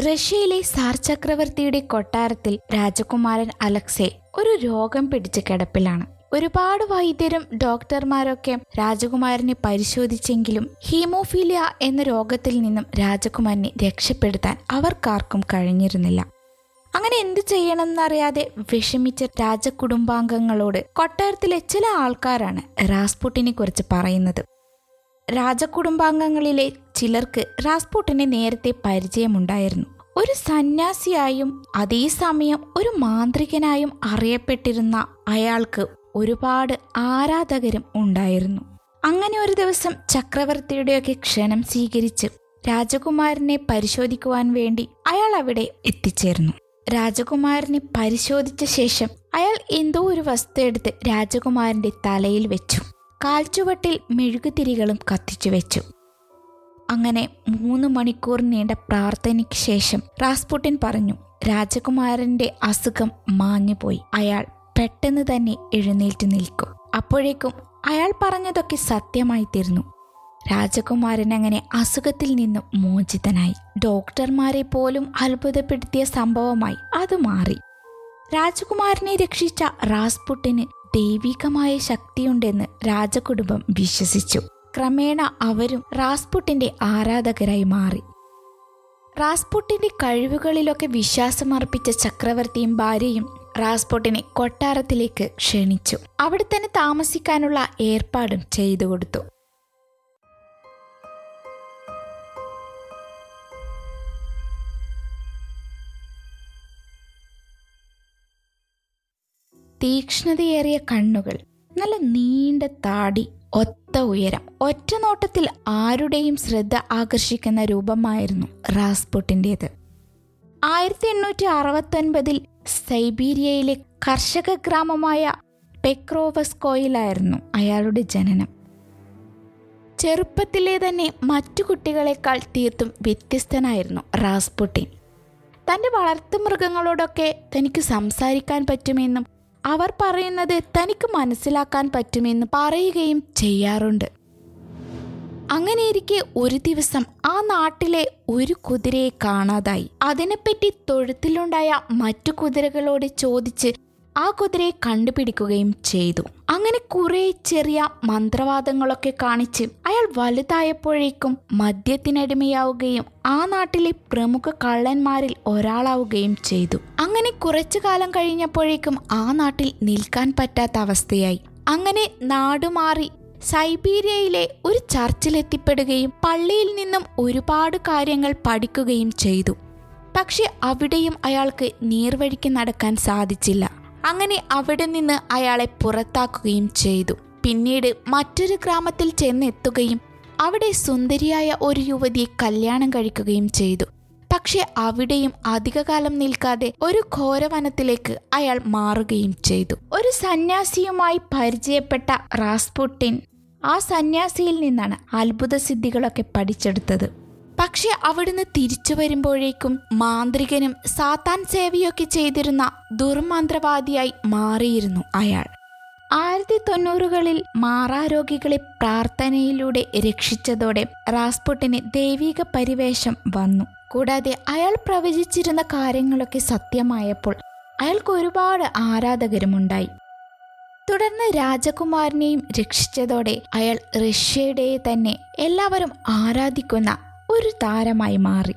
റഷ്യയിലെ സാർ ചക്രവർത്തിയുടെ കൊട്ടാരത്തിൽ രാജകുമാരൻ അലക്സെ ഒരു രോഗം പിടിച്ച കിടപ്പിലാണ്. ഒരുപാട് വൈദ്യരും ഡോക്ടർമാരൊക്കെ രാജകുമാരനെ പരിശോധിച്ചെങ്കിലും ഹീമോഫീലിയ എന്ന രോഗത്തിൽ നിന്നും രാജകുമാരനെ രക്ഷപ്പെടുത്താൻ അവർക്കാർക്കും കഴിഞ്ഞിരുന്നില്ല. അങ്ങനെ എന്തു ചെയ്യണമെന്നറിയാതെ വിഷമിച്ച രാജകുടുംബാംഗങ്ങളോട് കൊട്ടാരത്തിലെ ചില ആൾക്കാരാണ് റാസ്പുട്ടിനെ കുറിച്ച് പറയുന്നത്. രാജകുടുംബാംഗങ്ങളിലെ ചിലർക്ക് റാസ്പുട്ടിനെ നേരത്തെ പരിചയമുണ്ടായിരുന്നു. ഒരു സന്യാസിയായും അതേസമയം ഒരു മാന്ത്രികനായും അറിയപ്പെട്ടിരുന്ന അയാൾക്ക് ഒരുപാട് ആരാധകരും ഉണ്ടായിരുന്നു. അങ്ങനെ ഒരു ദിവസം ചക്രവർത്തിയുടെയൊക്കെ ക്ഷണം സ്വീകരിച്ച് രാജകുമാരനെ പരിശോധിക്കുവാൻ വേണ്ടി അയാൾ അവിടെ എത്തിച്ചേർന്നു. രാജകുമാരനെ പരിശോധിച്ച ശേഷം അയാൾ എന്തോ ഒരു വസ്തു എടുത്ത് രാജകുമാരന്റെ തലയിൽ വെച്ചു. കാൽച്ചുവട്ടിൽ മെഴുകുതിരികളും കത്തിച്ചു വെച്ചു. അങ്ങനെ മൂന്ന് മണിക്കൂർ നീണ്ട പ്രാർത്ഥനയ്ക്ക് ശേഷം റാസ്പുട്ടിൻ പറഞ്ഞു രാജകുമാരന്റെ അസുഖം മാഞ്ഞുപോയി. അയാൾ പെട്ടെന്ന് തന്നെ എഴുന്നേറ്റ് നിൽക്കും. അപ്പോഴേക്കും അയാൾ പറഞ്ഞതൊക്കെ സത്യമായി തീർന്നു. രാജകുമാരൻ അങ്ങനെ അസുഖത്തിൽ നിന്നും മോചിതനായി. ഡോക്ടർമാരെ പോലും അത്ഭുതപ്പെടുത്തിയ സംഭവമായി അത് മാറി. രാജകുമാരനെ രക്ഷിച്ച റാസ്പുട്ടിന് ദൈവികമായ ശക്തിയുണ്ടെന്ന് രാജകുടുംബം വിശ്വസിച്ചു. ക്രമേണ അവരും റാസ്പുട്ടിന്റെ ആരാധകരായി മാറി. റാസ്പുട്ടിന്റെ കഴിവുകളിലൊക്കെ വിശ്വാസമർപ്പിച്ച ചക്രവർത്തിയും ഭാര്യയും റാസ്പുട്ടിനെ കൊട്ടാരത്തിലേക്ക് ക്ഷണിച്ചു. അവിടെ തന്നെ താമസിക്കാനുള്ള ഏർപ്പാടും ചെയ്തു കൊടുത്തു. തീക്ഷ്ണതയേറിയ കണ്ണുകൾ നല്ല നീണ്ട താടി ഒത്ത ഉയരം. ഒറ്റ നോട്ടത്തിൽ ആരുടെയും ശ്രദ്ധ ആകർഷിക്കുന്ന രൂപമായിരുന്നു റാസ്പുട്ടിന്റെത്. ആയിരത്തി എണ്ണൂറ്റി അറുപത്തൊൻപതിൽ സൈബീരിയയിലെ കർഷക ഗ്രാമമായ പെക്രോവസ്കോയിലായിരുന്നു അയാളുടെ ജനനം. ചെറുപ്പത്തിലെ തന്നെ മറ്റു കുട്ടികളെക്കാൾ തീർത്തും വ്യത്യസ്തനായിരുന്നു റാസ്പുട്ടിൻ. തന്റെ വളർത്തു മൃഗങ്ങളോടൊക്കെ തനിക്ക് സംസാരിക്കാൻ പറ്റുമെന്നും അവർ പറയുന്നത് തനിക്ക് മനസ്സിലാക്കാൻ പറ്റുമെന്ന് പറയുകയും ചെയ്യാറുണ്ട്. അങ്ങനെയിരിക്കെ ഒരു ദിവസം ആ നാട്ടിലെ ഒരു കുതിരയെ കാണാതായി. അതിനെപ്പറ്റി തൊഴുത്തിലുണ്ടായ മറ്റു കുതിരകളോട് ചോദിച്ച് ആ കുതിരയെ കണ്ടുപിടിക്കുകയും ചെയ്തു. അങ്ങനെ കുറെ ചെറിയ മന്ത്രവാദങ്ങളൊക്കെ കാണിച്ച് അയാൾ വലുതായപ്പോഴേക്കും മദ്യത്തിനടിമയാവുകയും ആ നാട്ടിലെ പ്രമുഖ കള്ളന്മാരിൽ ഒരാളാവുകയും ചെയ്തു. അങ്ങനെ കുറച്ചു കാലം കഴിഞ്ഞപ്പോഴേക്കും ആ നാട്ടിൽ നിൽക്കാൻ പറ്റാത്ത അവസ്ഥയായി. അങ്ങനെ നാടുമാറി സൈബീരിയയിലെ ഒരു ചർച്ചിലെത്തിപ്പെടുകയും പള്ളിയിൽ നിന്നും ഒരുപാട് കാര്യങ്ങൾ പഠിക്കുകയും ചെയ്തു. പക്ഷെ അവിടെയും അയാൾക്ക് നീർവഴിക്ക് നടക്കാൻ സാധിച്ചില്ല. അങ്ങനെ അവിടെ നിന്ന് അയാളെ പുറത്താക്കുകയും ചെയ്തു. പിന്നീട് മറ്റൊരു ഗ്രാമത്തിൽ ചെന്നെത്തുകയും അവിടെ സുന്ദരിയായ ഒരു യുവതിയെ കല്യാണം കഴിക്കുകയും ചെയ്തു. പക്ഷെ അവിടെയും അധികകാലം നിൽക്കാതെ ഒരു ഘോരവനത്തിലേക്ക് അയാൾ മാറുകയും ചെയ്തു. ഒരു സന്യാസിയുമായി പരിചയപ്പെട്ട റാസ്പുട്ടിൻ ആ സന്യാസിയിൽ നിന്നാണ് അത്ഭുത സിദ്ധികളൊക്കെ പഠിച്ചെടുത്തത്. പക്ഷെ അവിടുന്ന് തിരിച്ചു വരുമ്പോഴേക്കും മാന്ത്രികനും സാത്താൻ സേവയൊക്കെ ചെയ്തിരുന്ന ദുർമന്ത്രവാദിയായി മാറിയിരുന്നു അയാൾ. ആയിരത്തി തൊണ്ണൂറുകളിൽ മാറാരോഗികളെ പ്രാർത്ഥനയിലൂടെ രക്ഷിച്ചതോടെ റാസ്പുട്ടിന് ദൈവിക പരിവേഷം വന്നു. കൂടാതെ അയാൾ പ്രവചിച്ചിരുന്ന കാര്യങ്ങളൊക്കെ സത്യമായപ്പോൾ അയാൾക്ക് ഒരുപാട് ആരാധകരുമുണ്ടായി. തുടർന്ന് രാജകുമാരനെയും രക്ഷിച്ചതോടെ അയാൾ റഷ്യയുടെ തന്നെ എല്ലാവരും ആരാധിക്കുന്ന ഒരു താരമായി മാറി.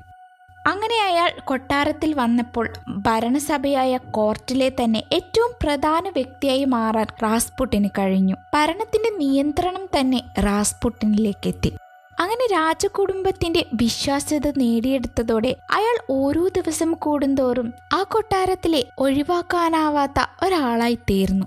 അങ്ങനെ അയാൾ കൊട്ടാരത്തിൽ വന്നപ്പോൾ ഭരണസഭയായ കോർട്ടിലെ തന്നെ ഏറ്റവും പ്രധാന വ്യക്തിയായി മാറാൻ റാസ്പുട്ടിന് കഴിഞ്ഞു. ഭരണത്തിന്റെ നിയന്ത്രണം തന്നെ റാസ്പുട്ടിനിലേക്ക് എത്തി അങ്ങനെ രാജകുടുംബത്തിന്റെ വിശ്വാസ്യത നേടിയെടുത്തതോടെ അയാൾ ഓരോ ദിവസം കൂടുന്തോറും ആ കൊട്ടാരത്തിലെ ഒഴിവാക്കാനാവാത്ത ഒരാളായി തീർന്നു.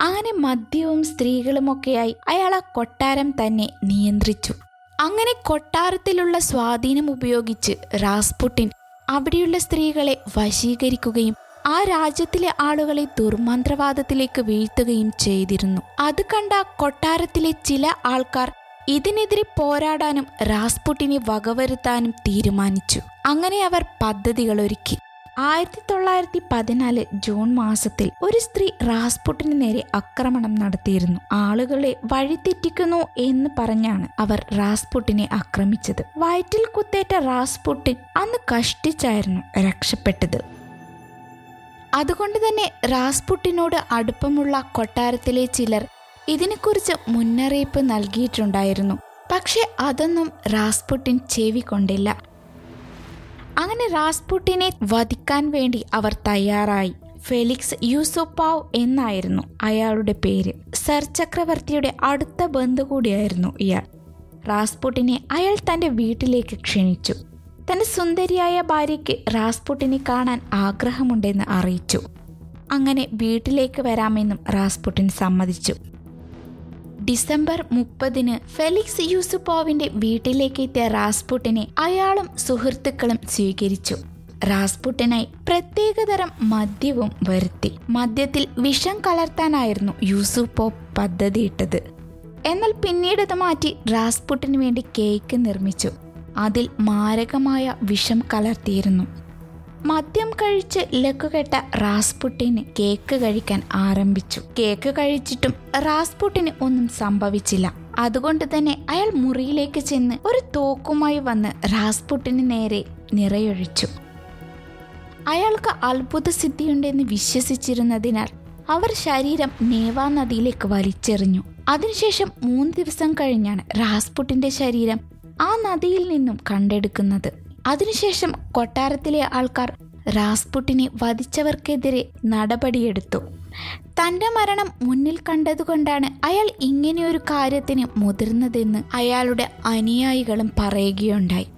അങ്ങനെ മദ്യവും സ്ത്രീകളുമൊക്കെയായി അയാൾ ആ കൊട്ടാരം തന്നെ നിയന്ത്രിച്ചു. അങ്ങനെ കൊട്ടാരത്തിലുള്ള സ്വാധീനം ഉപയോഗിച്ച് റാസ്പുട്ടിൻ അവിടെയുള്ള സ്ത്രീകളെ വശീകരിക്കുകയും ആ രാജ്യത്തിലെ ആളുകളെ ദുർമന്ത്രവാദത്തിലേക്ക് വീഴ്ത്തുകയും ചെയ്തിരുന്നു. അത് കണ്ട കൊട്ടാരത്തിലെ ചില ആൾക്കാർ ഇതിനെതിരെ പോരാടാനും റാസ്പുട്ടിനെ വകവരുത്താനും തീരുമാനിച്ചു. അങ്ങനെ അവർ പദ്ധതികൾ ഒരുക്കി ആയിരത്തി തൊള്ളായിരത്തി പതിനാല് ജൂൺ മാസത്തിൽ ഒരു സ്ത്രീ റാസ്പുട്ടിന് നേരെ ആക്രമണം നടത്തിയിരുന്നു. ആളുകളെ വഴിതെറ്റിക്കുന്നു എന്ന് പറഞ്ഞാണ് അവർ റാസ്പുട്ടിനെ ആക്രമിച്ചത്. വയറ്റിൽ കുത്തേറ്റ റാസ്പുട്ടിൻ അന്ന് കഷ്ടിച്ചായിരുന്നു രക്ഷപ്പെട്ടത്. അതുകൊണ്ട് തന്നെ റാസ്പുട്ടിനോട് അടുപ്പമുള്ള കൊട്ടാരത്തിലെ ചിലർ ഇതിനെക്കുറിച്ച് മുന്നറിയിപ്പ് നൽകിയിട്ടുണ്ടായിരുന്നു. പക്ഷെ അതൊന്നും റാസ്പുട്ടിൻ ചെവി കൊണ്ടില്ല. അങ്ങനെ റാസ്പുട്ടിനെ വധിക്കാൻ വേണ്ടി അവർ തയ്യാറായി. ഫെലിക്സ് യൂസുപാവ് എന്നായിരുന്നു അയാളുടെ പേര്. സർ ചക്രവർത്തിയുടെ അടുത്ത ബന്ധു കൂടിയായിരുന്നു ഇയാൾ. റാസ്പുട്ടിനെ അയാൾ തന്റെ വീട്ടിലേക്ക് ക്ഷണിച്ചു. തന്റെ സുന്ദരിയായ ഭാര്യയ്ക്ക് റാസ്പുട്ടിനെ കാണാൻ ആഗ്രഹമുണ്ടെന്ന് അറിയിച്ചു. അങ്ങനെ വീട്ടിലേക്ക് വരാമെന്നും റാസ്പുട്ടിൻ സമ്മതിച്ചു. ഡിസംബർ മുപ്പതിന് ഫെലിക്സ് യൂസുപ്പോവിന്റെ വീട്ടിലേക്ക് എത്തിയ റാസ്പുട്ടിനെ അയാളും സുഹൃത്തുക്കളും സ്വീകരിച്ചു. റാസ്പുട്ടിനായി പ്രത്യേകതരം മദ്യവും വരുത്തി. മദ്യത്തിൽ വിഷം കലർത്താനായിരുന്നു യൂസുപ്പോ പദ്ധതിയിട്ടത് എന്നാൽ പിന്നീട് അത് മാറ്റി റാസ്പുട്ടിന് വേണ്ടി കേക്ക് നിർമ്മിച്ചു. അതിൽ മാരകമായ വിഷം കലർത്തിയിരുന്നു. മദ്യം കഴിച്ച് ലക്കുകെട്ട റാസ്പുട്ടിന് കേക്ക് കഴിക്കാൻ ആരംഭിച്ചു. കേക്ക് കഴിച്ചിട്ടും റാസ്പുട്ടിന് ഒന്നും സംഭവിച്ചില്ല. അതുകൊണ്ട് തന്നെ അയാൾ മുറിയിലേക്ക് ചെന്ന് ഒരു തോക്കുമായി വന്ന് റാസ്പുട്ടിന് നേരെ നിറയൊഴിച്ചു. അയാൾക്ക് അത്ഭുത സിദ്ധിയുണ്ടെന്ന് വിശ്വസിച്ചിരുന്നതിനാൽ അവർ ശരീരം നേവാ നദിയിലേക്ക് വലിച്ചെറിഞ്ഞു. അതിനുശേഷം മൂന്ന് ദിവസം കഴിഞ്ഞാണ് റാസ്പുട്ടിന്റെ ശരീരം ആ നദിയിൽ നിന്നും കണ്ടെടുക്കുന്നത്. അതിനുശേഷം കൊട്ടാരത്തിലെ ആൾക്കാർ റാസ്പുട്ടിനെ വധിച്ചവർക്കെതിരെ നടപടിയെടുത്തു. തന്റെ മരണം മുന്നിൽ കണ്ടതുകൊണ്ടാണ് അയാൾ ഇങ്ങനെയൊരു കാര്യത്തിന് മുതിർന്നതെന്ന് അയാളുടെ അനുയായികളും പറയുകയുണ്ടായി.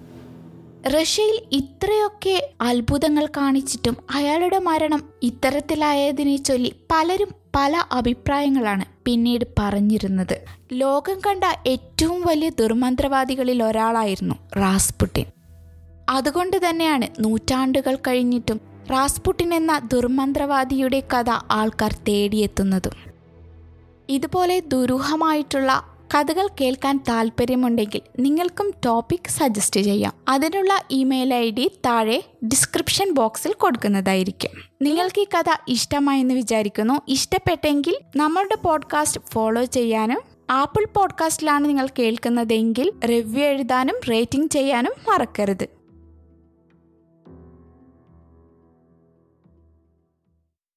റഷ്യയിൽ ഇത്രയൊക്കെ അത്ഭുതങ്ങൾ കാണിച്ചിട്ടും അയാളുടെ മരണം ഇത്തരത്തിലായതിനെ ചൊല്ലി പലരും പല അഭിപ്രായങ്ങളാണ് പിന്നീട് പറഞ്ഞിരുന്നത്. ലോകം കണ്ട ഏറ്റവും വലിയ ദുർമന്ത്രവാദികളിൽ ഒരാളായിരുന്നു റാസ്പുട്ടിൻ അതുകൊണ്ട് തന്നെയാണ് നൂറ്റാണ്ടുകൾ കഴിഞ്ഞിട്ടും റാസ്പുട്ടിൻ എന്ന ദുർമന്ത്രവാദിയുടെ കഥ ആൾക്കാർ തേടിയെത്തുന്നതും. ഇതുപോലെ ദുരൂഹമായിട്ടുള്ള കഥകൾ കേൾക്കാൻ താല്പര്യമുണ്ടെങ്കിൽ നിങ്ങൾക്കും ടോപ്പിക് സജസ്റ്റ് ചെയ്യാം. അതിനുള്ള ഇമെയിൽ ഐ ഡി താഴെ ഡിസ്ക്രിപ്ഷൻ ബോക്സിൽ കൊടുക്കുന്നതായിരിക്കും. നിങ്ങൾക്ക് ഈ കഥ ഇഷ്ടമായെന്ന് വിചാരിക്കുന്നു. ഇഷ്ടപ്പെട്ടെങ്കിൽ നമ്മളുടെ പോഡ്കാസ്റ്റ് ഫോളോ ചെയ്യാനും ആപ്പിൾ പോഡ്കാസ്റ്റിലാണ് നിങ്ങൾ കേൾക്കുന്നതെങ്കിൽ റിവ്യൂ എഴുതാനും റേറ്റിംഗ് ചെയ്യാനും മറക്കരുത്.